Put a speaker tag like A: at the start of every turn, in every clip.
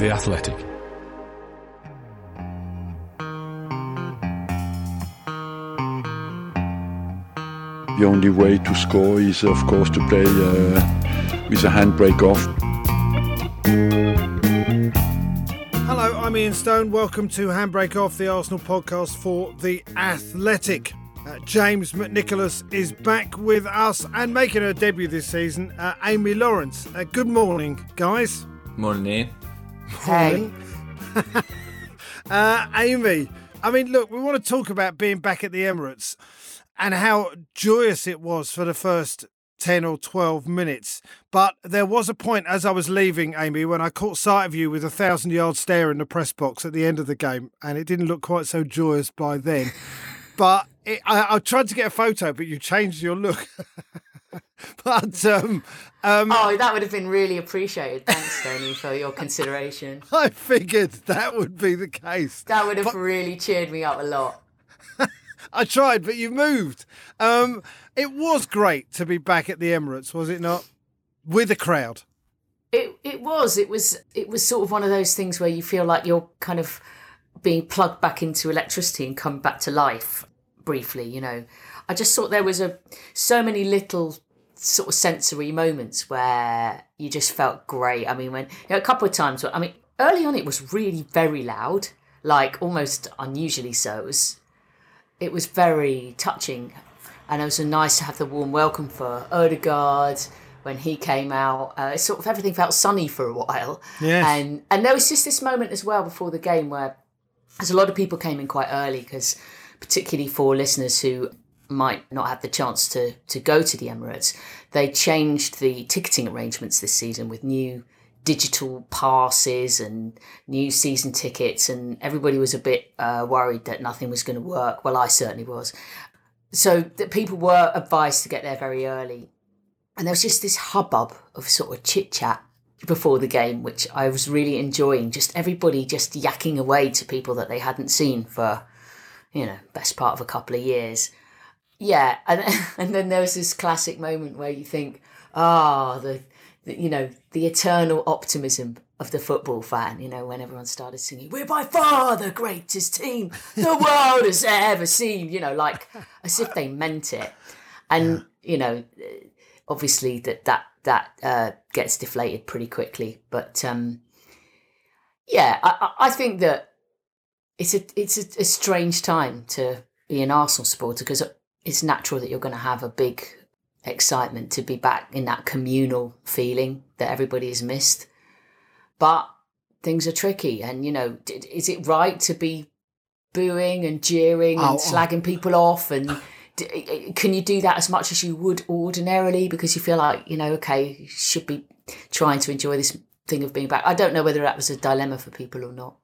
A: The Athletic.
B: The only way to score is, of course, to play uh, with a handbrake off.
C: Hello, I'm Ian Stone. Welcome to Handbrake Off, the Arsenal podcast for The Athletic. Uh, James McNicholas is back with us and making her debut this season, uh, Amy Lawrence. Uh, good morning, guys.
D: Morning, Ian.
C: Hey. uh, Amy, I mean, look, we want to talk about being back at the Emirates and how joyous it was for the first 10 or 12 minutes. But there was a point as I was leaving, Amy, when I caught sight of you with a thousand yard stare in the press box at the end of the game, and it didn't look quite so joyous by then. but it, I, I, tried to get a photo, but you changed your look. but um, um,
E: oh, that would have been really appreciated. Thanks, Tony, for your consideration.
C: I figured that would be the case.
E: That would have but... really cheered me up a lot.
C: I tried, but you moved. Um, it was great to be back at the Emirates, was it not? With a crowd.
E: It it was. It was it was sort of one of those things where you feel like you're kind of being plugged back into electricity and come back to life briefly, you know. I just thought there was a so many little sort of sensory moments where you just felt great. I mean, when you know, a couple of times, I mean, early on it was really very loud, like almost unusually so. It was it was very touching, and it was nice to have the warm welcome for Odegaard when he came out. Uh, sort of everything felt sunny for a while.
C: Yes.
E: And and there was just this moment as well before the game where, as a lot of people came in quite early because, particularly for listeners who might not have the chance to to go to the Emirates, they changed the ticketing arrangements this season with new digital passes and new season tickets, and everybody was a bit uh, worried that nothing was going to work. Well, I certainly was. So that people were advised to get there very early, and there was just this hubbub of sort of chit chat before the game, which I was really enjoying. Just everybody just yakking away to people that they hadn't seen for, you know, best part of a couple of years. Yeah, and and then there was this classic moment where you think, ah, oh, the you know, the eternal optimism of the football fan, you know, when everyone started singing, We're by far the greatest team the world has ever seen, you know, like as if they meant it. And, yeah. you know, obviously that that that uh, gets deflated pretty quickly. But um, yeah, I, I think that it's a it's a, a strange time to be an Arsenal supporter because it's natural that you're going to have a big excitement to be back in that communal feeling that everybody has missed. But things are tricky, and you know, is it right to be booing and jeering and oh, oh. slagging people off and can you do that as much as you would ordinarily because you feel like you know okay you should be trying to enjoy this thing of being back i don't know whether that was a dilemma for people or not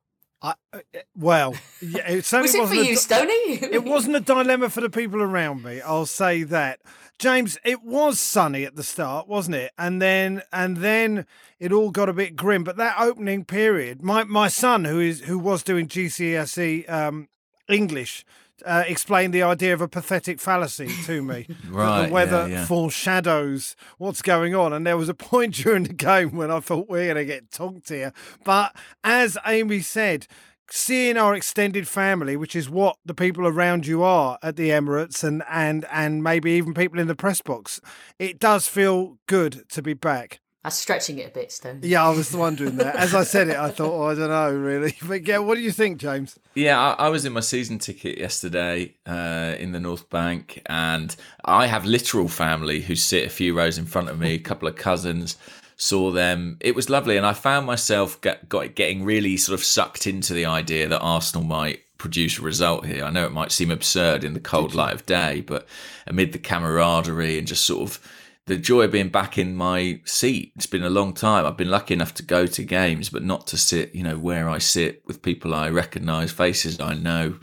C: I, uh, well, yeah, it certainly
E: was it
C: for
E: you, Stony?
C: it wasn't a dilemma for the people around me. I'll say that. James, it was sunny at the start, wasn't it? And then and then it all got a bit grim. But that opening period, my my son, who is who was doing GCSE um, English, uh, explained the idea of a pathetic fallacy to me.
D: right.
C: The weather
D: yeah, yeah.
C: foreshadows what's going on. And there was a point during the game when I thought we're going to get tonked here. But as Amy said, seeing our extended family, which is what the people around you are at the Emirates and and and maybe even people in the press box, it does feel good to be back.
E: That's stretching it a bit, Stone.
C: Yeah, I was wondering that. As I said it, I thought, oh, I don't know, really. But yeah, what do you think, James?
D: Yeah, I, I was in my season ticket yesterday uh, in the North Bank, and I have literal family who sit a few rows in front of me, a couple of cousins saw them. It was lovely, and I found myself get, got getting really sort of sucked into the idea that Arsenal might produce a result here. I know it might seem absurd in the cold light of day, but amid the camaraderie and just sort of the joy of being back in my seat. It's been a long time. I've been lucky enough to go to games, but not to sit, you know, where I sit with people I recognise, faces I know.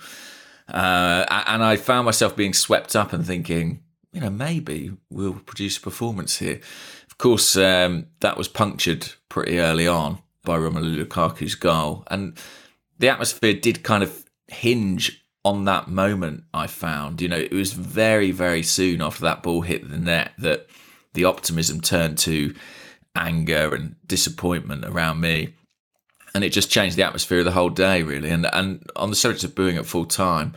D: Uh, and I found myself being swept up and thinking, you know, maybe we'll produce a performance here. Of course, um, that was punctured pretty early on by Romelu Lukaku's goal, and the atmosphere did kind of hinge on that moment. I found, you know, it was very, very soon after that ball hit the net that the optimism turned to anger and disappointment around me. and it just changed the atmosphere of the whole day, really. And and on the subject of booing at full time,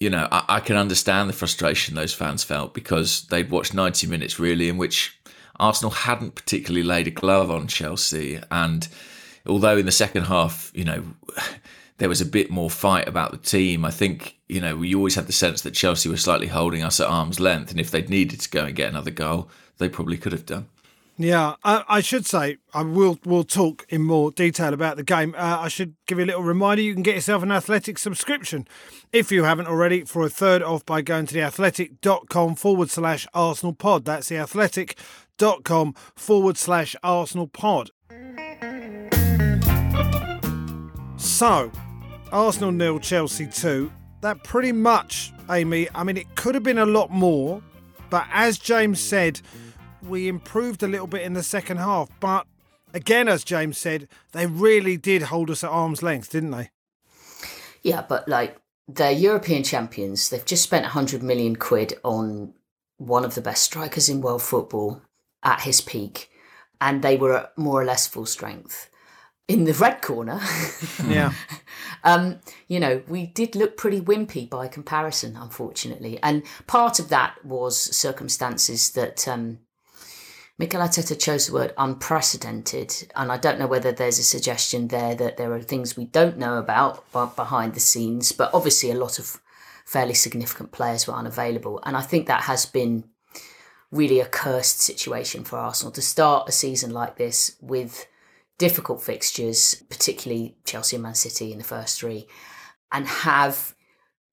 D: you know, I, I, can understand the frustration those fans felt because they'd watched 90 minutes really in which Arsenal hadn't particularly laid a glove on Chelsea. And although in the second half, you know, there was a bit more fight about the team, I think, you know, we always had the sense that Chelsea were slightly holding us at arm's length. And if they'd needed to go and get another goal, they probably could have done.
C: Yeah, I, I, should say I will We'll talk in more detail about the game. Uh, I should give you a little reminder: you can get yourself an Athletic subscription if you haven't already for a third off by going to theathletic.com forward slash Arsenal Pod. That's theathletic.com forward slash Arsenal Pod. So, Arsenal nil, Chelsea two. That pretty much, Amy. I mean, it could have been a lot more, but as James said we improved a little bit in the second half, but again, as James said, they really did hold us at arm's length, didn't they?
E: Yeah, but like they're European champions. They've just spent 100 million quid on one of the best strikers in world football at his peak, and they were at more or less full strength. In the red corner,
C: yeah,
E: um, you know, we did look pretty wimpy by comparison, unfortunately, and part of that was circumstances that um, Mikel Arteta chose the word unprecedented, and I don't know whether there's a suggestion there that there are things we don't know about behind the scenes, but obviously a lot of fairly significant players were unavailable, and I think that has been really a cursed situation for Arsenal to start a season like this with difficult fixtures, particularly Chelsea and Man City in the first three, and have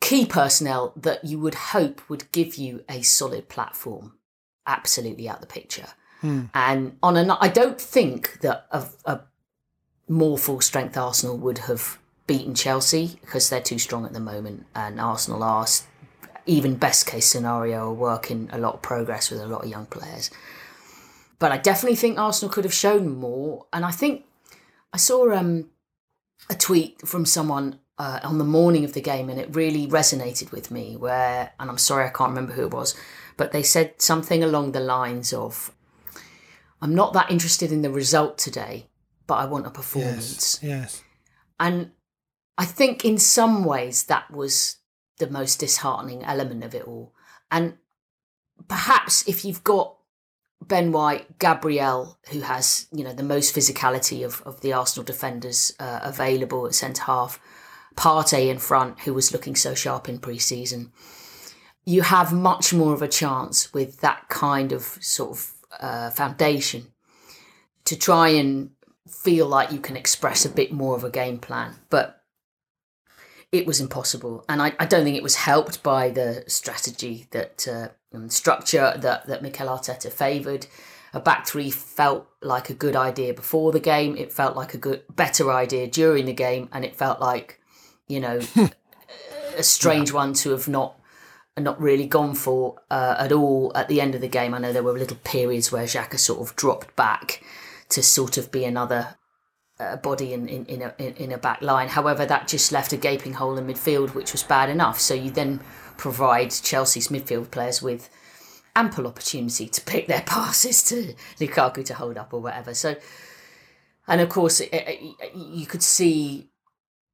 E: key personnel that you would hope would give you a solid platform absolutely out the picture. Mm. And on a, I don't think that a, a more full strength Arsenal would have beaten Chelsea because they're too strong at the moment, and Arsenal are even best case scenario are working a lot of progress with a lot of young players. But I definitely think Arsenal could have shown more, and I think I saw um, a tweet from someone uh, on the morning of the game, and it really resonated with me. Where, and I'm sorry I can't remember who it was, but they said something along the lines of I'm not that interested in the result today, but I want a performance.
C: Yes. yes.
E: And I think in some ways that was the most disheartening element of it all. And perhaps if you've got Ben White, Gabriel, who has you know the most physicality of, of the Arsenal defenders uh, available at centre half, Partey in front, who was looking so sharp in pre-season, you have much more of a chance with that kind of sort of uh, foundation to try and feel like you can express a bit more of a game plan. But it was impossible. And I, I don't think it was helped by the strategy that uh, and structure that, that Mikel Arteta favoured. A back three felt like a good idea before the game. It felt like a good, better idea during the game, and it felt like, you know, a strange yeah. one to have not not really gone for uh, at all at the end of the game. I know there were little periods where Xhaka sort of dropped back to sort of be another uh, body in, in, in, a, in a back line. However, that just left a gaping hole in midfield, which was bad enough. So you then provide Chelsea's midfield players with ample opportunity to pick their passes to Lukaku to hold up or whatever. So, and of course, it, it, you could see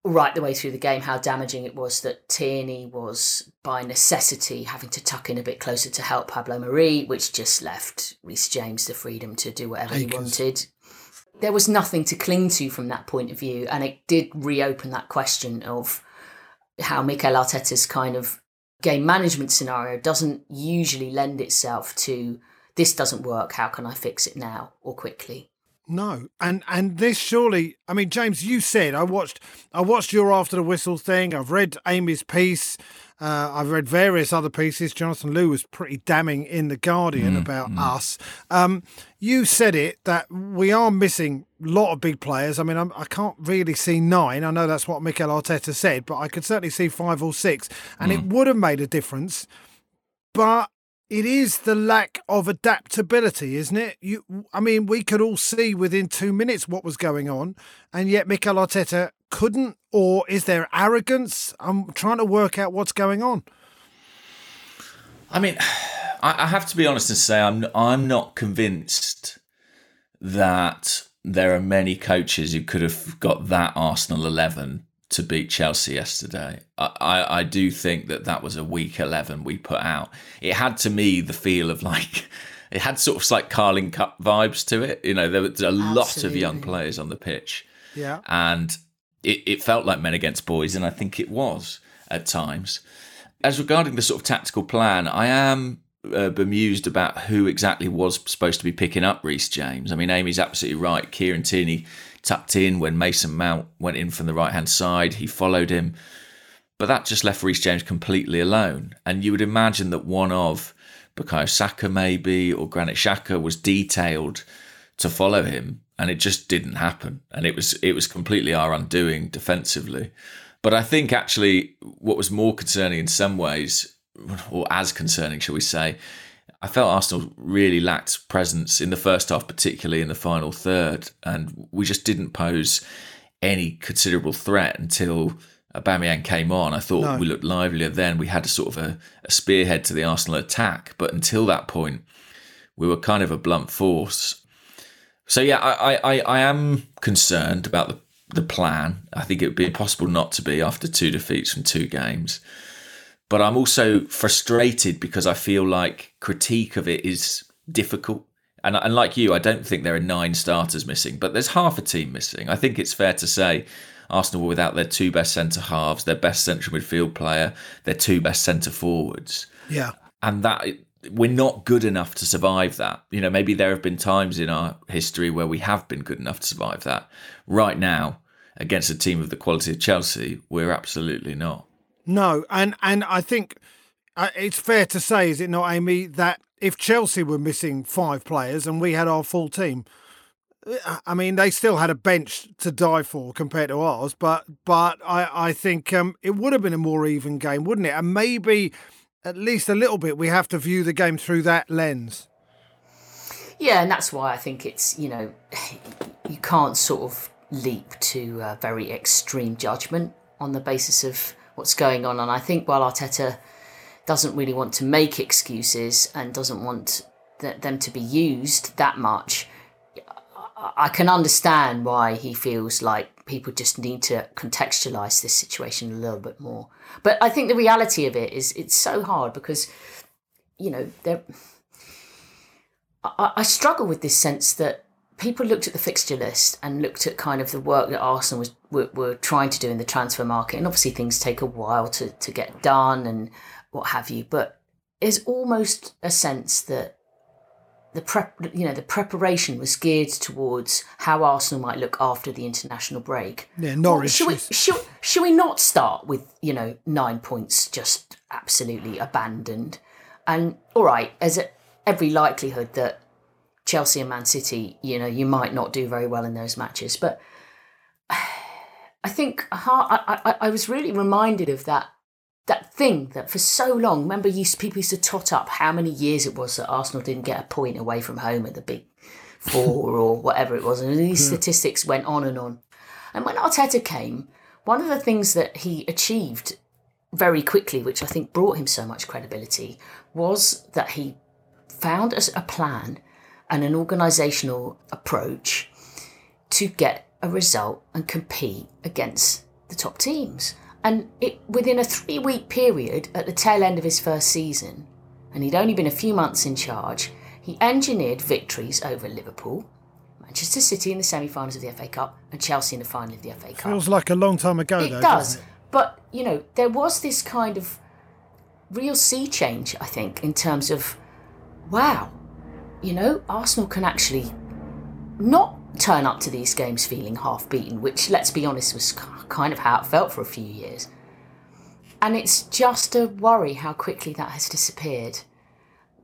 E: right the way through the game how damaging it was that Tierney was by necessity having to tuck in a bit closer to help Pablo Mari, which just left Reece James the freedom to do whatever he wanted. There was nothing to cling to from that point of view, and it did reopen that question of how Mikel Arteta's kind of game management scenario doesn't usually lend itself to this doesn't work, how can I fix it now or quickly?
C: No, and and this surely. I mean, James, you said I watched. I watched your after the whistle thing. I've read Amy's piece. Uh, I've read various other pieces. Jonathan Liew was pretty damning in the Guardian mm, about mm. us. Um, you said it that we are missing a lot of big players. I mean, I'm, I can not really see nine. I know that's what Mikel Arteta said, but I could certainly see five or six, and mm. it would have made a difference. But it is the lack of adaptability, isn't it? You, I mean, we could all see within two minutes what was going on, and yet Mikel Arteta couldn't. Or is there arrogance? I'm trying to work out what's going on.
D: I mean, I have to be honest and say I'm I'm not convinced that there are many coaches who could have got that Arsenal 11 to beat Chelsea yesterday. I, I, I, do think that that was a weak 11 we put out. It had to me the feel of like, it had sort of like Carling Cup vibes to it. You know, there was a Absolutely. lot of young players on the pitch.
C: Yeah.
D: And it, it felt like men against boys, and I think it was at times. As regarding the sort of tactical plan, I am uh, bemused about who exactly was supposed to be picking up Reece James. I mean, Amy's absolutely right. Kieran Tierney tucked in when Mason Mount went in from the right hand side. He followed him. But that just left Reece James completely alone. And you would imagine that one of Bukayo Saka, maybe, or Granit Xhaka was detailed to follow him. And it just didn't happen. And it was it was completely our undoing defensively. But I think actually what was more concerning in some ways or as concerning, shall we say. I felt Arsenal really lacked presence in the first half, particularly in the final third, and we just didn't pose any considerable threat until Aubameyang came on. I thought no. we looked livelier then. We had a sort of a, a spearhead to the Arsenal attack, but until that point, we were kind of a blunt force. So yeah, I, I, I am concerned about the the plan. I think it would be impossible not to be after two defeats from two games but I'm also frustrated because I feel like critique of it is difficult. And, and like you, I don't think there are nine starters missing, but there's half a team missing. I think it's fair to say Arsenal were without their two best centre halves, their best central midfield player, their two best centre forwards.
C: Yeah.
D: And that we're not good enough to survive that. You know, maybe there have been times in our history where we have been good enough to survive that. Right now, against a team of the quality of Chelsea, we're absolutely not.
C: No, and and I think uh, it's fair to say, is it not, Amy, that if Chelsea were missing five players and we had our full team, uh, I mean, they still had a bench to die for compared to ours, but but I I think um, it would have been a more even game, wouldn't it? And maybe at least a little bit, we have to view the game through that lens.
E: Yeah, and that's why I think it's you know you can't sort of leap to a very extreme judgment on the basis of what's going on. And I think while Arteta doesn't really want to make excuses and doesn't want th- them to be used that much, I can understand why he feels like people just need to contextualize this situation a little bit more. But I think the reality of it is it's so hard because, you know, there. I, struggle with this sense that people looked at the fixture list and looked at kind of the work that Arsenal was were, were, trying to do in the transfer market, and obviously things take a while to to get done and what have you. But there's almost a sense that the prep, you know, the preparation was geared towards how Arsenal might look after the international break.
C: Yeah, Norwich.
E: Well, should, we, should, should we not start with you know nine points just absolutely abandoned? And all right, there's a, every likelihood that Chelsea and Man City, you know, you might not do very well in those matches. But I think I, I, I was really reminded of that that thing that for so long, remember, used people used to tot up how many years it was that Arsenal didn't get a point away from home at the big four or whatever it was, and these hmm. statistics went on and on. And when Arteta came, one of the things that he achieved very quickly, which I think brought him so much credibility, was that he found a plan and an organisational approach to get a result and compete against the top teams. And it within a three week period at the tail end of his first season, and he'd only been a few months in charge, he engineered victories over Liverpool, Manchester City in the semi finals of the FA Cup, and Chelsea in the final of the FA Cup.
C: Feels like a long time ago,
E: it
C: though.
E: Does.
C: It?
E: But, you know, there was this kind of real sea change, I think, in terms of wow, you know, Arsenal can actually not turn up to these games feeling half beaten, which, let's be honest, was kind of how it felt for a few years. And it's just a worry how quickly that has disappeared.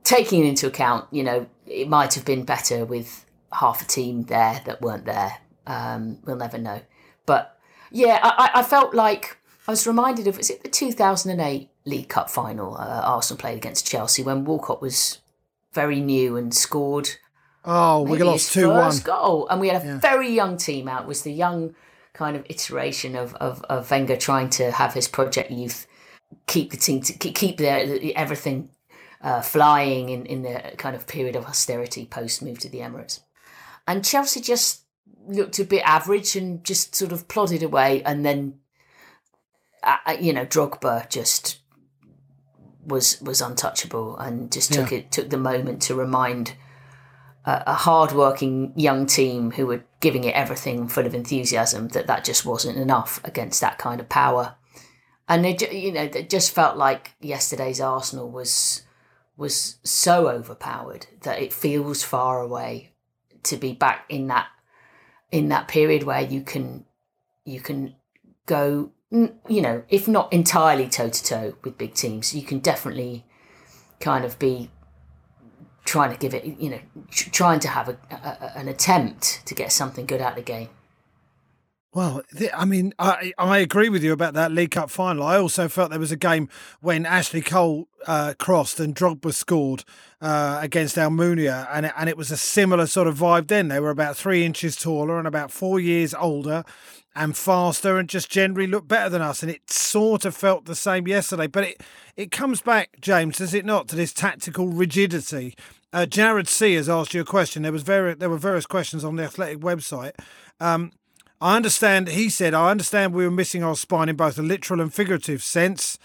E: Taking into account, you know, it might have been better with half a team there that weren't there. Um, we'll never know. But yeah, I, I felt like I was reminded of was it the 2008 League Cup final uh, Arsenal played against Chelsea when Walcott was very new and scored.
C: Oh, we lost two one
E: goal, and we had a yeah. very young team out. It was the young kind of iteration of, of of Wenger trying to have his project youth keep the team to keep their everything uh, flying in in the kind of period of austerity post move to the Emirates, and Chelsea just looked a bit average and just sort of plodded away, and then uh, uh you know Drogba just was was untouchable and just took yeah. it took the moment to remind a, a hard-working young team who were giving it everything full of enthusiasm that that just wasn't enough against that kind of power. And it you know it just felt like yesterday's Arsenal was was so overpowered that it feels far away to be back in that in that period where you can you can go you know if not entirely toe to toe with big teams you can definitely kind of be trying to give it you know trying to have a, a, an attempt to get something good out of the game
C: well, I mean, I I agree with you about that League Cup final. I also felt there was a game when Ashley Cole uh, crossed and Drogba scored uh, against Almunia, and it, and it was a similar sort of vibe. Then they were about three inches taller and about four years older, and faster, and just generally looked better than us. And it sort of felt the same yesterday. But it it comes back, James, does it not, to this tactical rigidity? Uh, Jared C has asked you a question. There was very there were various questions on the Athletic website. Um, I understand, he said, I understand we were missing our spine in both a literal and figurative sense.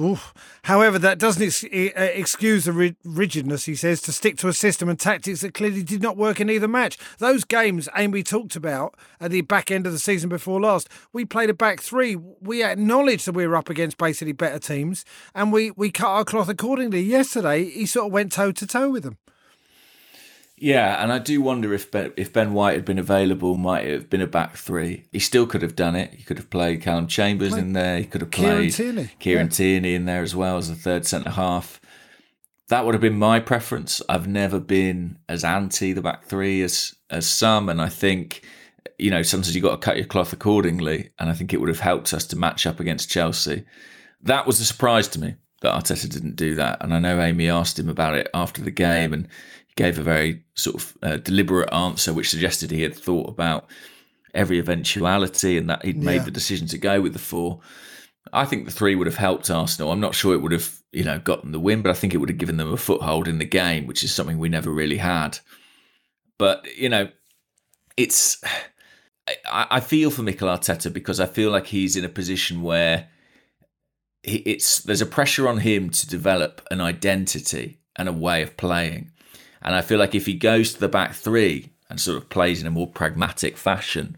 C: Oof. However, that doesn't ex- uh, excuse the ri- rigidness, he says, to stick to a system and tactics that clearly did not work in either match. Those games Amy talked about at the back end of the season before last, we played a back three. We acknowledged that we were up against basically better teams and we, we cut our cloth accordingly. Yesterday, he sort of went toe to toe with them.
D: Yeah, and I do wonder if ben, if Ben White had been available, might it have been a back three. He still could have done it. He could have played Callum Chambers in there. He could have played
C: Kieran Tierney,
D: Kieran yeah. Tierney in there as well as the third centre half. That would have been my preference. I've never been as anti the back three as as some, and I think you know sometimes you've got to cut your cloth accordingly. And I think it would have helped us to match up against Chelsea. That was a surprise to me that Arteta didn't do that. And I know Amy asked him about it after the game, and gave a very sort of uh, deliberate answer, which suggested he had thought about every eventuality and that he'd made yeah. the decision to go with the four. I think the three would have helped Arsenal. I'm not sure it would have, you know, gotten the win, but I think it would have given them a foothold in the game, which is something we never really had. But you know, it's I, I feel for Mikel Arteta because I feel like he's in a position where it's there's a pressure on him to develop an identity and a way of playing. And I feel like if he goes to the back three and sort of plays in a more pragmatic fashion,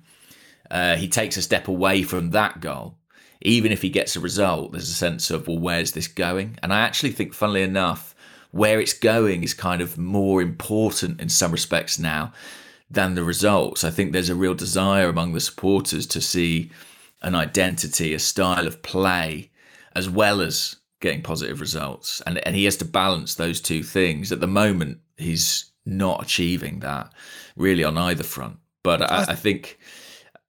D: uh, he takes a step away from that goal. Even if he gets a result, there's a sense of, well, where's this going? And I actually think, funnily enough, where it's going is kind of more important in some respects now than the results. I think there's a real desire among the supporters to see an identity, a style of play, as well as getting positive results. And and he has to balance those two things. At the moment, he's not achieving that really on either front. But I, I think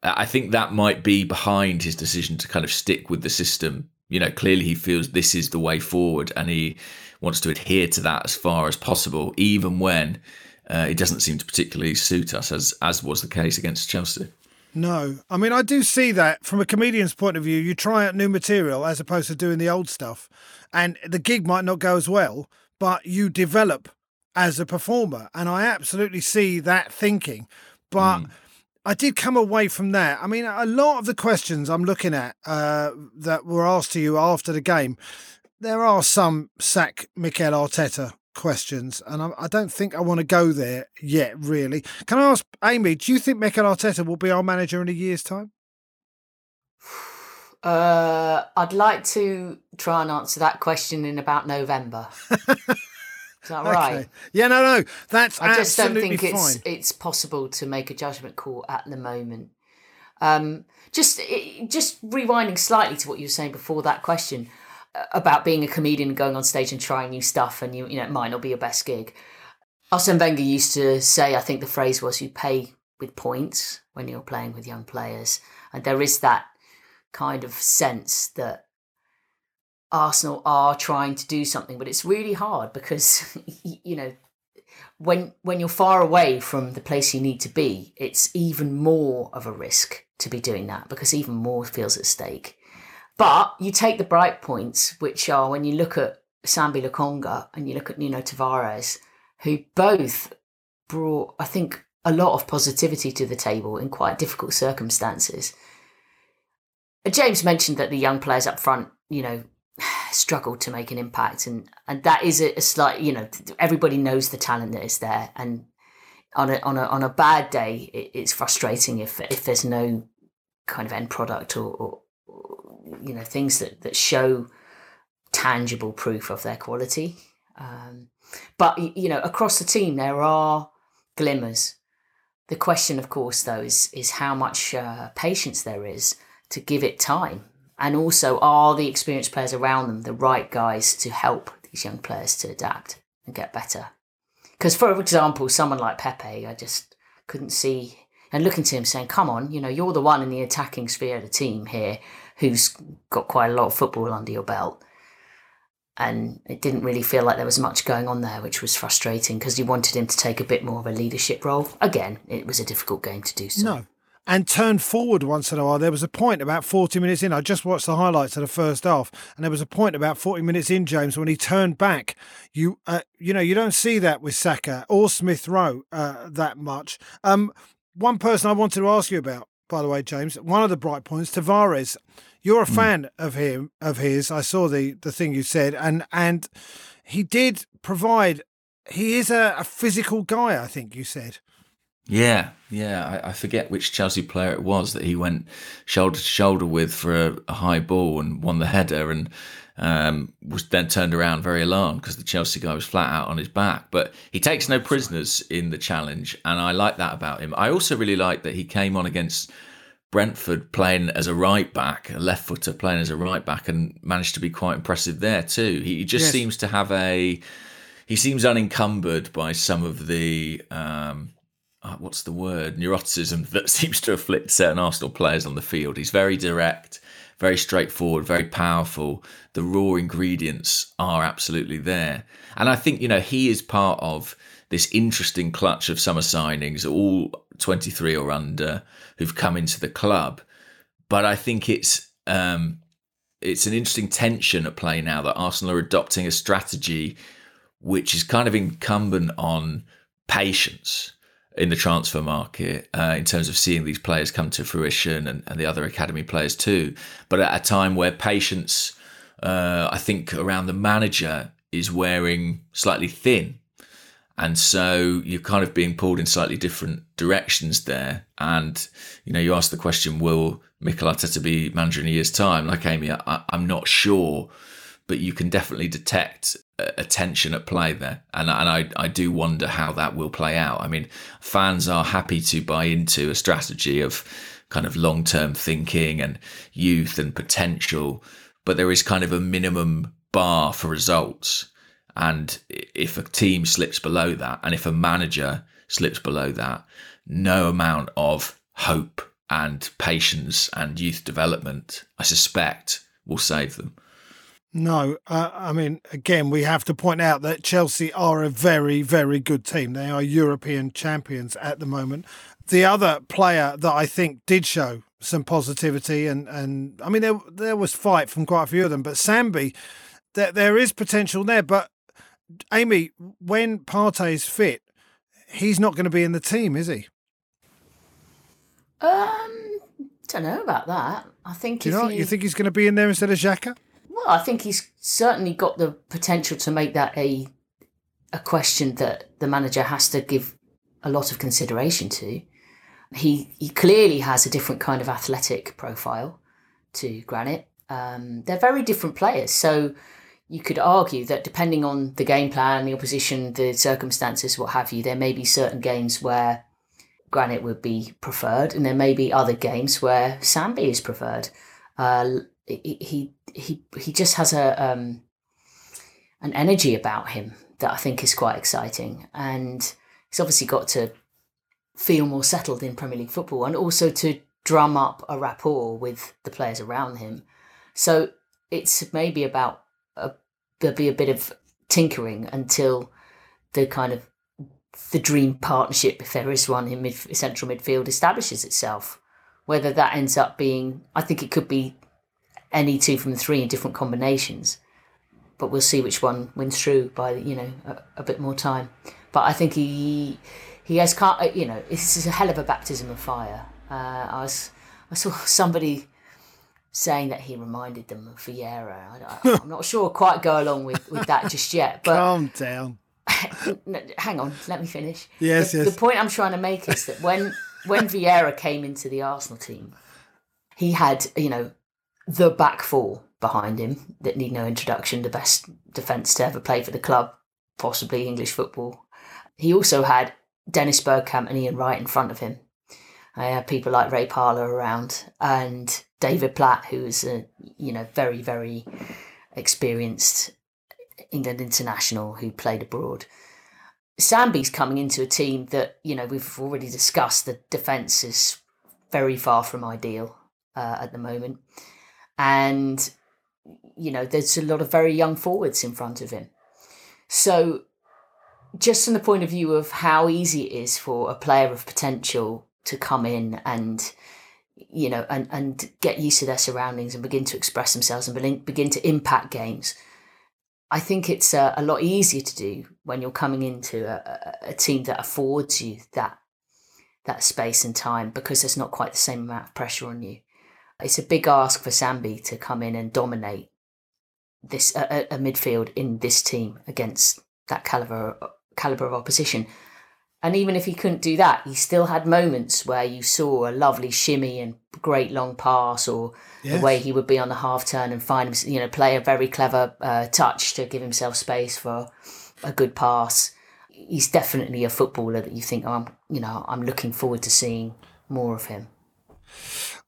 D: I think that might be behind his decision to kind of stick with the system. You know, clearly he feels this is the way forward, and he wants to adhere to that as far as possible, even when uh, it doesn't seem to particularly suit us, as as was the case against Chelsea.
C: No, I mean I do see that from a comedian's point of view. You try out new material as opposed to doing the old stuff, and the gig might not go as well, but you develop as a performer. And I absolutely see that thinking. But mm. I did come away from that. I mean, a lot of the questions I'm looking at uh, that were asked to you after the game, there are some sack Mikel Arteta questions, and I, I don't think I want to go there yet, really. Can I ask Amy, do you think Mikel Arteta will be our manager in a year's time?
E: Uh, I'd like to try and answer that question in about November. Is that right? Okay.
C: Yeah, no, no. That's I just don't think
E: fine. it's it's possible to make a judgment call at the moment. Um, just just rewinding slightly to what you were saying before that question about being a comedian going on stage and trying new stuff, and you you know it might not be your best gig. Arsene Wenger used to say, I think the phrase was, "You pay with points when you're playing with young players," and there is that kind of sense that Arsenal are trying to do something, but it's really hard because you know when when you're far away from the place you need to be, it's even more of a risk to be doing that because even more feels at stake. But you take the bright points, which are when you look at Sambi Lokonga and you look at Nuno Tavares, who both brought, I think, a lot of positivity to the table in quite difficult circumstances. James mentioned that the young players up front, you know, struggled to make an impact, and and that is a, a slight, you know, everybody knows the talent that is there, and on a on a on a bad day, it, it's frustrating if if there's no kind of end product or, or, you know things that that show tangible proof of their quality. Um, but you know, across the team, there are glimmers. The question, of course, though, is is how much uh, patience there is to give it time, and also are the experienced players around them the right guys to help these young players to adapt and get better. Because, for example, someone like Pepe, I just couldn't see and looking to him saying, "Come on, you know, you're the one in the attacking sphere of the team here who's got quite a lot of football under your belt." and it didn't really feel like there was much going on there, which was frustrating because you wanted him to take a bit more of a leadership role. Again, it was a difficult game to do so.
C: No. And turn forward once in a while. There was a point about 40 minutes in. I just watched the highlights of the first half, and there was a point about 40 minutes in, James, when he turned back. You, uh, you know, you don't see that with Saka or Smith Rowe uh, that much. Um, one person I wanted to ask you about, by the way, James, one of the bright points, Tavares. You're a mm. fan of him of his. I saw the the thing you said, and and he did provide. He is a, a physical guy. I think you said.
D: Yeah, yeah. I, I, forget which Chelsea player it was that he went shoulder to shoulder with for a, a high ball and won the header, and um, was then turned around very alarmed because the Chelsea guy was flat out on his back. But he takes no prisoners in the challenge, and I like that about him. I also really like that he came on against Brentford playing as a right back, a left footer playing as a right back, and managed to be quite impressive there too. He just yes. seems to have a. He seems unencumbered by some of the. Um, uh, what's the word? Neuroticism that seems to afflict certain Arsenal players on the field. He's very direct, very straightforward, very powerful. The raw ingredients are absolutely there. And I think, you know, he is part of this interesting clutch of summer signings, all 23 or under, who've come into the club. But I think it's um, it's an interesting tension at play now that Arsenal are adopting a strategy which is kind of incumbent on patience in the transfer market uh, in terms of seeing these players come to fruition and, and, the other academy players too. But at a time where patience, uh, I think, around the manager is wearing slightly thin and so you're kind of being pulled in slightly different directions there. And, you know, you ask the question, will Mikel Arteta be manager in a year's time? Like Amy, I, am not sure, but you can definitely detect uh, a tension at play there. And, and I, I do wonder how that will play out. I mean, fans are happy to buy into a strategy of kind of long term thinking and youth and potential, but there is kind of a minimum bar for results and if a team slips below that, and if a manager slips below that, no amount of hope and patience and youth development, I suspect, will save them.
C: No, uh, I mean, again, we have to point out that Chelsea are a very, very good team. They are European champions at the moment. The other player that I think did show some positivity, and, and I mean, there there was fight from quite a few of them, but Sambi, there, there is potential there. But Amy, when Partey is fit, he's not going to be in the team, is he?
E: Um, don't know about that. I think.
C: Do you know? He, you think he's going to be in there instead of Xhaka?
E: Well, I think he's certainly got the potential to make that a a question that the manager has to give a lot of consideration to. He he clearly has a different kind of athletic profile to Granit. Um, they're very different players, so you could argue that depending on the game plan, the opposition, the circumstances, what have you, there may be certain games where Granit would be preferred, and there may be other games where Sambi is preferred. Uh, he he he just has a um, an energy about him that I think is quite exciting, and he's obviously got to feel more settled in Premier League football, and also to drum up a rapport with the players around him. So it's maybe about a there'll be a bit of tinkering until the kind of the dream partnership, if there is one in mid, central midfield, establishes itself. Whether that ends up being, I think it could be any two from the three in different combinations, but we'll see which one wins through by you know a, a bit more time. But I think he he has, you know, this is a hell of a baptism of fire. Uh, I was, I saw somebody saying that he reminded them of Vieira. I, am not sure quite go along with, with that just yet. But
C: calm down.
E: hang on, let me finish.
C: Yes,
E: the,
C: yes.
E: The point I'm trying to make is that when when Vieira came into the Arsenal team, he had you know the back four behind him that need no introduction, the best defence to ever play for the club, possibly English football. He also had Dennis Bergkamp and Ian Wright in front of him. I had people like Ray Parlour around and David Platt, who was a you know very very experienced England international who played abroad. Sambi's coming into a team that you know we've already discussed. The defence is very far from ideal uh, at the moment, and you know there's a lot of very young forwards in front of him. So, just from the point of view of how easy it is for a player of potential to come in and you know and and get used to their surroundings and begin to express themselves and begin to impact games I think it's a, a, lot easier to do when you're coming into a, a, team that affords you that that space and time because there's not quite the same amount of pressure on you. It's a big ask for Sambi to come in and dominate this a, a midfield in this team against that caliber caliber of opposition. And even if he couldn't do that, he still had moments where you saw a lovely shimmy and great long pass, or yes. the way he would be on the half turn and find him, you know, play a very clever uh, touch to give himself space for a good pass. He's definitely a footballer that you think, oh, I'm, you know, I'm looking forward to seeing more of him.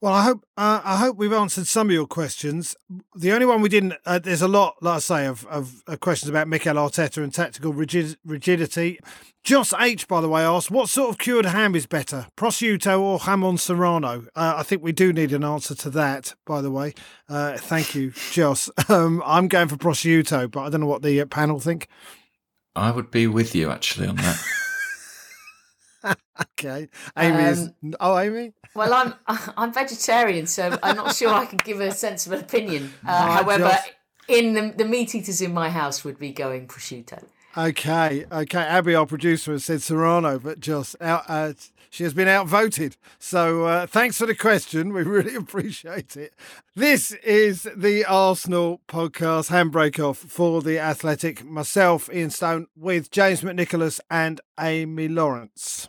C: Well, I hope uh, I hope we've answered some of your questions. The only one we didn't, uh, there's a lot, like I say, of, of uh, questions about Mikel Arteta and tactical rigid, rigidity. Joss H, by the way, asked, what sort of cured ham is better, prosciutto or jamon serrano? Uh, I think we do need an answer to that, by the way. Uh, thank you, Joss. Um, I'm going for prosciutto, but I don't know what the uh, panel think.
D: I would be with you, actually, on that.
C: okay. Amy um, is. Oh, Amy?
E: Well, I'm I'm vegetarian, so I'm not sure I can give a sensible opinion. Uh, however, just... in the, the meat eaters in my house would be going prosciutto.
C: Okay, okay. Abby, our producer, has said Serrano, but just out, uh, she has been outvoted. So uh, thanks for the question. We really appreciate it. This is the Arsenal podcast handbrake off for the Athletic. Myself, Ian Stone, with James McNicholas and Amy Lawrence.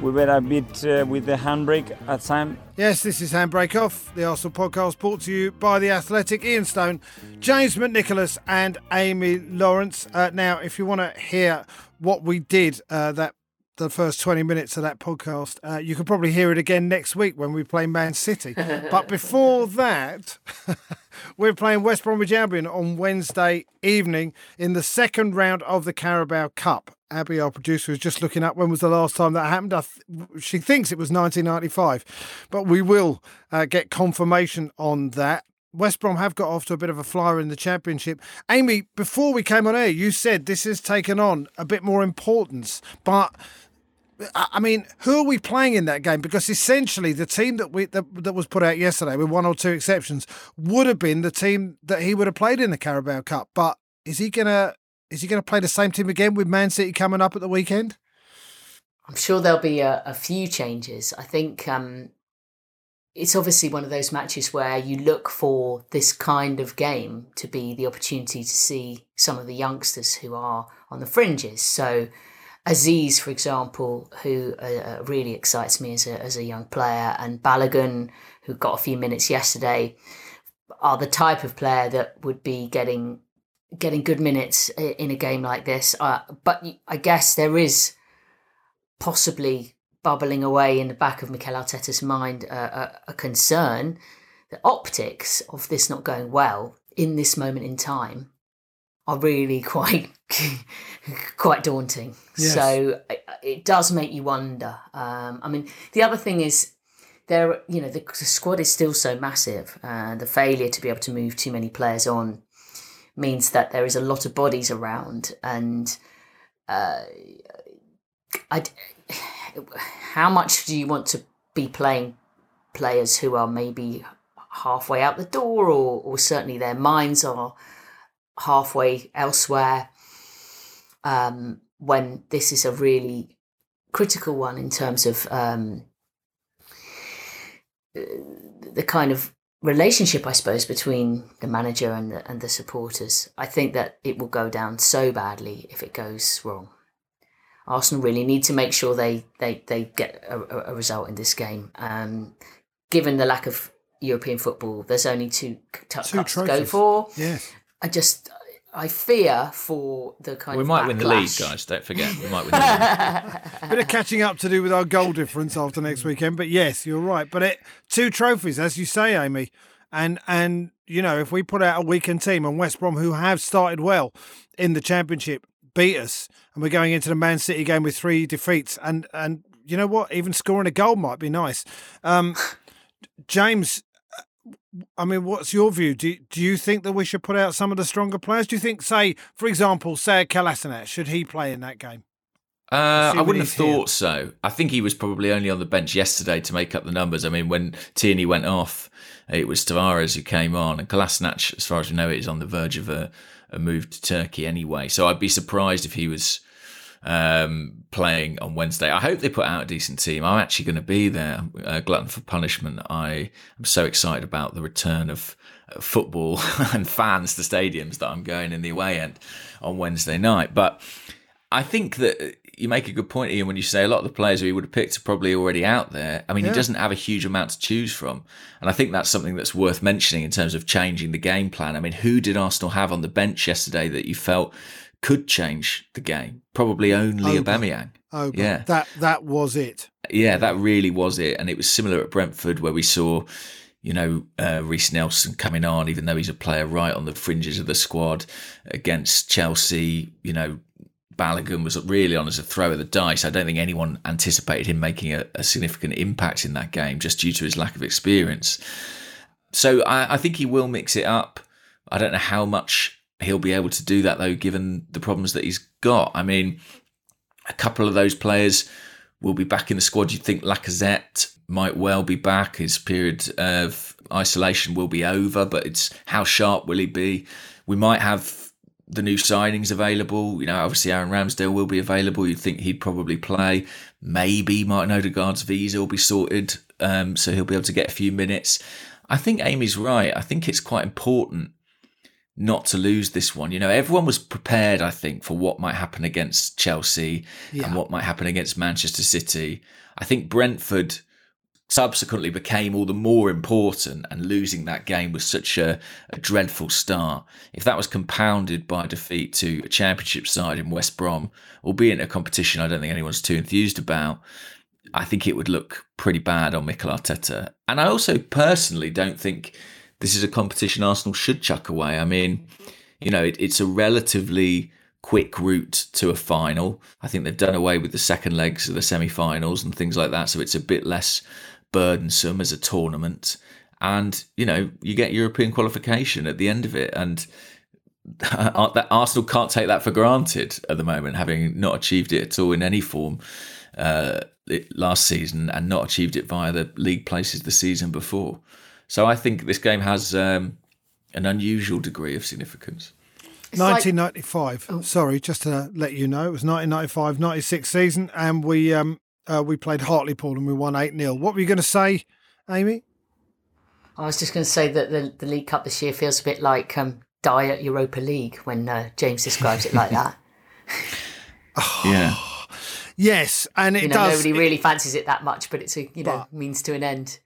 F: We were a bit uh, with the handbrake at time.
C: Yes, this is Handbrake Off, the Arsenal podcast brought to you by The Athletic, Ian Stone, James McNicholas, and Amy Lawrence. Uh, now, if you want to hear what we did uh, that the first 20 minutes of that podcast. Uh, you can probably hear it again next week when we play Man City. but before that, we're playing West Bromwich Albion on Wednesday evening in the second round of the Carabao Cup. Abby, our producer, is just looking up when was the last time that happened. Th- she thinks it was 1995, but we will uh, get confirmation on that. West Brom have got off to a bit of a flyer in the championship. Amy, before we came on air, you said this has taken on a bit more importance, but I mean, who are we playing in that game? Because essentially, the team that we that, that was put out yesterday, with one or two exceptions, would have been the team that he would have played in the Carabao Cup. But is he gonna is he gonna play the same team again with Man City coming up at the weekend?
E: I'm sure there'll be a, a few changes. I think um, it's obviously one of those matches where you look for this kind of game to be the opportunity to see some of the youngsters who are on the fringes. So Azeez, for example, who uh, uh, really excites me as a, as a young player, and Balogun, who got a few minutes yesterday, are the type of player that would be getting getting good minutes in a game like this. Uh, but I guess there is possibly bubbling away in the back of Mikel Arteta's mind uh, a, a concern, the optics of this not going well in this moment in time are really quite quite daunting.
C: Yes.
E: So it, it does make you wonder. Um, I mean, the other thing is there. You know, the, the squad is still so massive, and the failure to be able to move too many players on means that there is a lot of bodies around, and uh, I. How much do you want to be playing players who are maybe halfway out the door, or, or certainly their minds are halfway elsewhere? Um, when this is a really critical one in terms of um, the kind of relationship, I suppose, between the manager and the, and the supporters. I think that it will go down so badly if it goes wrong. Arsenal really need to make sure they they, they get a, a result in this game. Um, given the lack of European football, there's only two, t-
C: Two
E: cups to go for.
C: Yeah.
E: I just I fear for the kind
D: We
E: of
D: might win the league, guys. Don't forget, we might win the league.
C: Bit of catching up to do with our goal difference after next weekend, but yes, you're right. But it two trophies, as you say, Amy, and and you know if we put out a weekend team and West Brom, who have started well in the Championship, beat us, and we're going into the Man City game with three defeats, and and you know what, even scoring a goal might be nice. Um, James, I mean, what's your view? Do do you think that we should put out some of the stronger players? Do you think, say, for example, say Kolasinac, should he play in that game?
D: Uh, I wouldn't have
C: he's here.
D: thought so. I think he was probably only on the bench yesterday to make up the numbers. I mean, when Tierney went off, it was Tavares who came on, and Kolasinac, as far as we know, is on the verge of a, a move to Turkey anyway. So I'd be surprised if he was um, playing on Wednesday. I hope they put out a decent team. I'm actually going to be there, uh, glutton for punishment. I am so excited about the return of uh, football and fans to stadiums that I'm going in the away end on Wednesday night. But I think that you make a good point, Ian, when you say a lot of the players who he would have picked are probably already out there. I mean,
C: Yeah.
D: he doesn't have a huge amount to choose from. And I think that's something that's worth mentioning in terms of changing the game plan. I mean, who did Arsenal have on the bench yesterday that you felt could change the game? Probably only
C: Oba.
D: Aubameyang.
C: Oh,
D: Yeah.
C: that that was it.
D: Yeah, that really was it. And it was similar at Brentford where we saw, you know, uh, Reiss Nelson coming on, even though he's a player right on the fringes of the squad against Chelsea. You know, Balogun was really on as a throw of the dice. I don't think anyone anticipated him making a, a significant impact in that game just due to his lack of experience. So I, I think he will mix it up. I don't know how much he'll be able to do that though, given the problems that he's got. I mean, a couple of those players will be back in the squad. You'd think Lacazette might well be back. His period of isolation will be over, but it's how sharp will he be? We might have the new signings available. You know, obviously Aaron Ramsdale will be available. You'd think he'd probably play. Maybe Martin Odegaard's visa will be sorted, um, so he'll be able to get a few minutes. I think Amy's right. I think it's quite important not to lose this one. You know, everyone was prepared, I think, for what might happen against Chelsea and what might happen against Manchester City. I think Brentford subsequently became all the more important, and losing that game was such a, a dreadful start. If that was compounded by a defeat to a championship side in West Brom, albeit a competition I don't think anyone's too enthused about, I think it would look pretty bad on Mikel Arteta. And I also personally don't think this is a competition Arsenal should chuck away. I mean, you know, it, it's a relatively quick route to a final. I think they've done away with the second legs of the semi-finals and things like that, so it's a bit less burdensome as a tournament. And you know, you get European qualification at the end of it, and that Arsenal can't take that for granted at the moment, having not achieved it at all in any form uh, last season and not achieved it via the league places the season before. So I think this game has um, an unusual degree of significance.
E: It's like-
C: 1995. Sorry, just to let you know, it was 1995, 96 season, and we um uh, we played Hartlepool and we won 8 0. What were you going to say, Amy?
E: I was just going to say that the, the League Cup this year feels a bit like um, Diet Europa League when uh, James describes it like that.
D: Yeah.
C: Yes, and it
E: You know,
C: does.
E: nobody really fancies it that much, but it's a you know
C: But-
E: means to an end.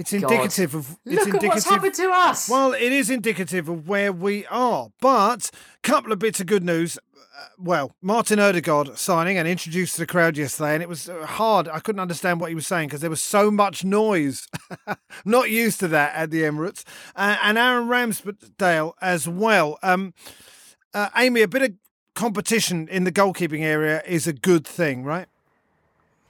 C: It's indicative of. It's
E: Look at
C: indicative.
E: what's happened to us.
C: Well, it is indicative of where we are. But a couple of bits of good news. Uh, Well, Martin Odegaard signing and introduced to the crowd yesterday, and it was uh, hard. I couldn't understand what he was saying because there was so much noise. Not used to that at the Emirates. Uh, and Aaron Ramsdale as well. Um, uh, Amy, a bit of competition in the goalkeeping area is a good thing, right?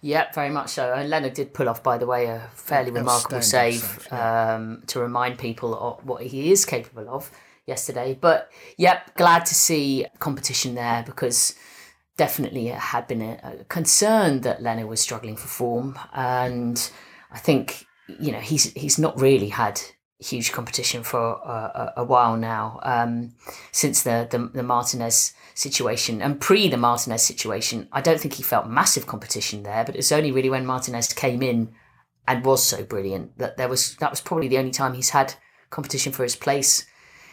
E: Yep, very much so. And Leno did pull off, by the way, a fairly remarkable save,
C: save yeah.
E: um, to remind people of what he is capable of yesterday. But yep, glad to see competition there because definitely it had been a, a concern that Leno was struggling for form, and I think you know he's he's not really had huge competition for a, a, a while now um, since the, the, the Martinez situation and pre the Martinez situation. I don't think he felt massive competition there, but it's only really when Martinez came in and was so brilliant that there was that was probably the only time he's had competition for his place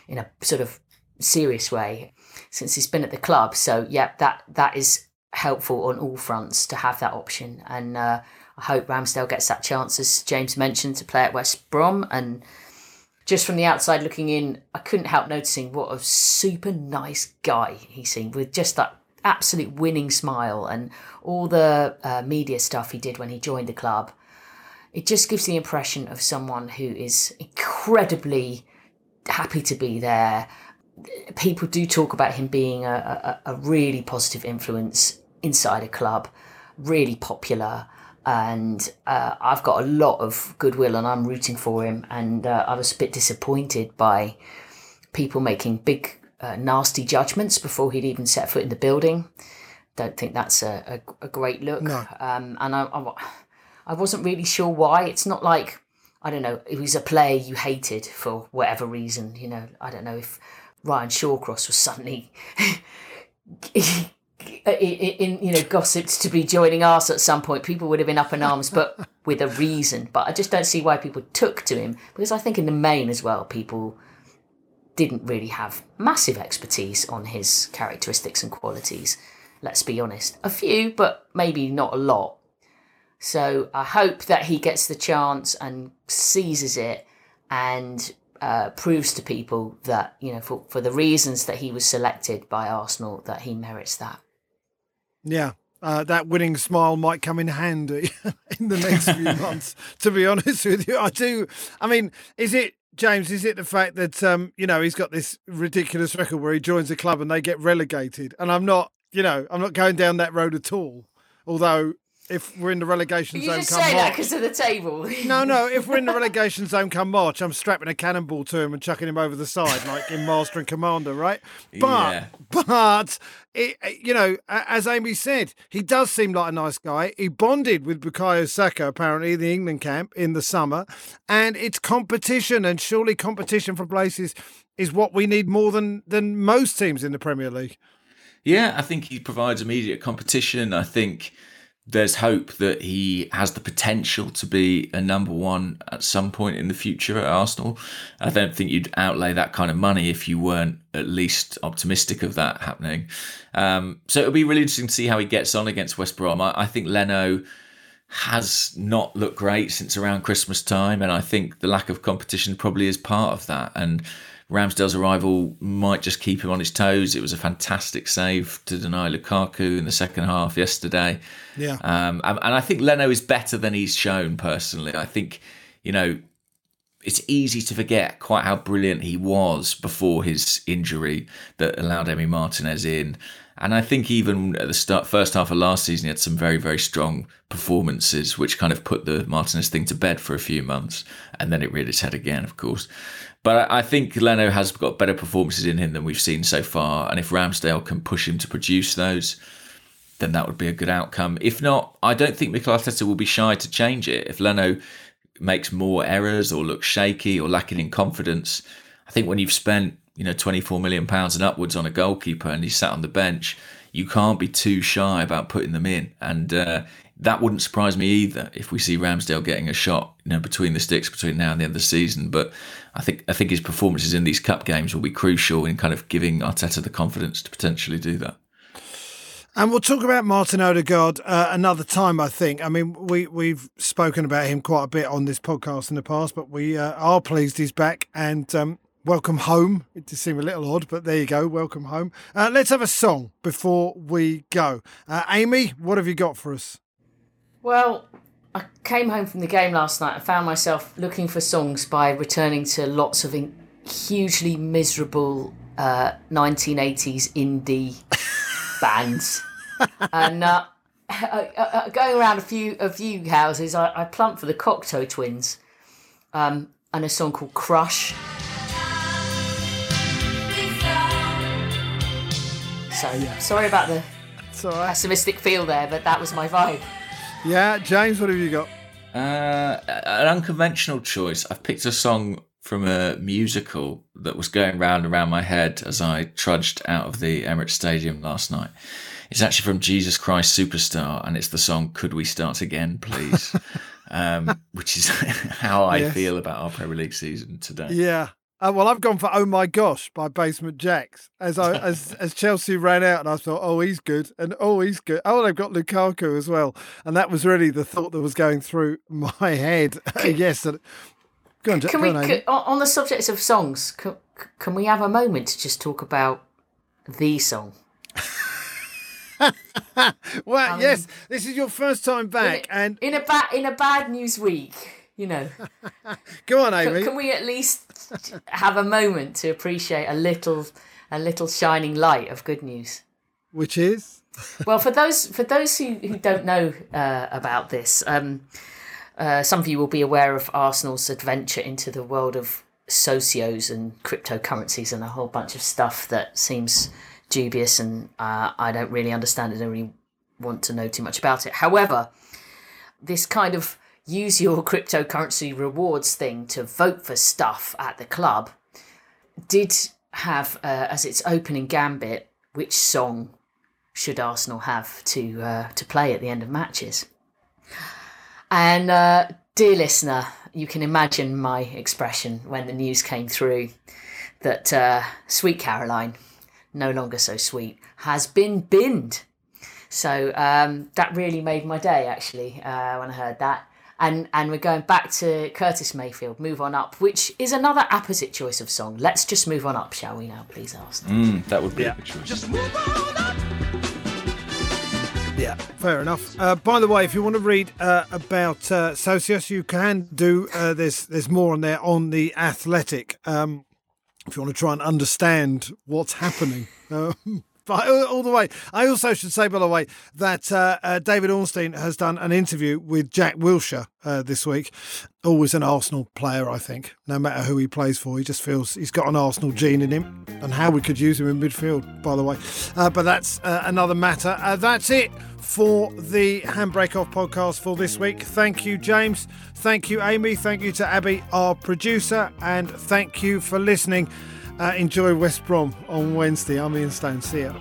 E: in a sort of serious way since he's been at the club. So yeah, that that is helpful on all fronts to have that option and. Uh, I hope Ramsdale gets that chance, as James mentioned, to play at West Brom and just from the outside looking in, I couldn't help noticing what a super nice guy he seemed with just that absolute winning smile and all the uh, media stuff he did when he joined the club. It just gives the impression of someone who is incredibly happy to be there. People do talk about him being a, a, a really positive influence inside a club, really popular and uh, I've got a lot of goodwill and I'm rooting for him. And uh, I was a bit disappointed by people making big, uh, nasty judgments before he'd even set foot in the building. Don't think that's a, a, a great look.
C: No.
E: Um, and I, I, I wasn't really sure why. It's not like, I don't know, it was a player you hated for whatever reason. You know, I don't know if Ryan Shawcross was suddenly in, you know gossiped to be joining us at some point. People would have been up in arms but with a reason. But i just don't see why people took to him because i think in the main as well people didn't really have massive expertise on his characteristics and qualities let's be honest. A few but maybe not a lot. So i hope that he gets the chance and seizes it and uh, proves to people that you know for, for the reasons that he was selected by arsenal that he merits that
C: yeah, uh, that winning smile might come in handy in the next few months. To be honest with you, I do. I mean, is it James? Is it the fact that um, you know he's got this ridiculous record where he joins a club and they get relegated? And I'm not, you know, I'm not going down that road at all. Although if we're in the relegation
E: you
C: zone
E: just
C: come
E: say
C: March.
E: that because of the table.
C: no, no. If we're in the relegation zone come March, I'm strapping a cannonball to him and chucking him over the side, like in Master and Commander, right? But,
D: Yeah.
C: but it, you know, as Amy said, he does seem like a nice guy. He bonded with Bukayo Saka apparently in the England camp in the summer, and it's competition, and surely competition for places is what we need more than than most teams in the Premier League.
D: Yeah, I think he provides immediate competition. I think there's hope that he has the potential to be a number one at some point in the future at Arsenal. I don't think you'd outlay that kind of money if you weren't at least optimistic of that happening. Um, so it'll be really interesting to see how he gets on against West Brom. I, I think Leno has not looked great since around Christmas time, and I think the lack of competition probably is part of that. And Ramsdale's arrival might just keep him on his toes. It was a fantastic save to deny Lukaku in the second half yesterday.
C: Yeah.
D: Um, and, and I think Leno is better than he's shown personally. I think, you know, it's easy to forget quite how brilliant he was before his injury that allowed Emi Martinez in. And I think even at the start, first half of last season, he had some very, very strong performances, which kind of put the Martinez thing to bed for a few months. And then it reared its head again, of course. But I think Leno has got better performances in him than we've seen so far. And if Ramsdale can push him to produce those, then that would be a good outcome. If not, I don't think Mikel Arteta will be shy to change it. If Leno makes more errors or looks shaky or lacking in confidence, I think when you've spent you know 24 million pounds and upwards on a goalkeeper and he's sat on the bench, you can't be too shy about putting them in. And uh, that wouldn't surprise me either if we see Ramsdale getting a shot, you know, between the sticks between now and the end of the season. But I think I think his performances in these cup games will be crucial in kind of giving Arteta the confidence to potentially do that.
C: And we'll talk about Martin Odegaard uh, another time, I think. I mean, we, we've spoken about him quite a bit on this podcast in the past, but we uh, are pleased he's back and um, welcome home. It does seem a little odd, but there you go. Welcome home. Uh, let's have a song before we go. Uh, Amy, what have you got for us?
E: Well, I came home from the game last night and found myself looking for songs by returning to lots of in- hugely miserable uh, 1980s indie bands. and uh, uh, uh, going around a few a few houses, I, I plumped for the Cocteau Twins um, and a song called Crush. So yeah, sorry about the pessimistic feel there, but that was my vibe.
C: Yeah, James, what have you got?
D: Uh, an unconventional choice. I've picked a song from a musical that was going round and around my head as I trudged out of the Emirates Stadium last night. It's actually from Jesus Christ Superstar, and it's the song "Could We Start Again, Please," um, which is how I
C: Yes.
D: feel about our Premier League season today.
C: Yeah. Uh, well, I've gone for "Oh My Gosh" by Basement Jaxx as I as as Chelsea ran out, and I thought, "Oh, he's good," and "Oh, he's good." Oh, they've got Lukaku as well, and that was really the thought that was going through my head. yes. and- Go on.
E: Can
C: go
E: we,
C: on, Amy.
E: c- on the subject of songs, can, can we have a moment to just talk about the song?
C: Well, yes, this is your first time back, and
E: in a bad in a bad news week, you know,
C: go on, Amy.
E: can we at least have a moment to appreciate a little a little shining light of good news?
C: Which is
E: Well, for those for those who, who don't know uh, about this, um, uh, some of you will be aware of Arsenal's adventure into the world of socios and cryptocurrencies and a whole bunch of stuff that seems dubious, and uh, I don't really understand it. I don't really want to know too much about it. However, this kind of use your cryptocurrency rewards thing to vote for stuff at the club did have uh, as its opening gambit which song should Arsenal have to uh, to play at the end of matches. And uh, dear listener, you can imagine my expression when the news came through that uh, Sweet Caroline, no longer so sweet, has been binned. So um, that really made my day actually uh, when I heard that. And and we're going back to Curtis Mayfield, "Move On Up," which is another apposite choice of song. Let's just move on up, shall we now, please, Arsenal?
D: Mm, that would be a good choice.
C: Yeah, fair enough. Uh, by the way, if you want to read uh, about uh, Socios, you can do. Uh, there's there's more on there on the Athletic. Um, if you want to try and understand what's happening. Um, but all the way. I also should say, by the way, that uh, uh, David Ornstein has done an interview with Jack Wilshere uh, this week. Always an Arsenal player, I think. No matter who he plays for, he just feels he's got an Arsenal gene in him, and how we could use him in midfield, by the way. Uh, but that's uh, another matter. Uh, that's it for the Handbrake Off podcast for this week. Thank you, James. Thank you, Amy. Thank you to Abby, our producer, and thank you for listening. Uh, enjoy West Brom on Wednesday. I'm Ian Stone. See ya.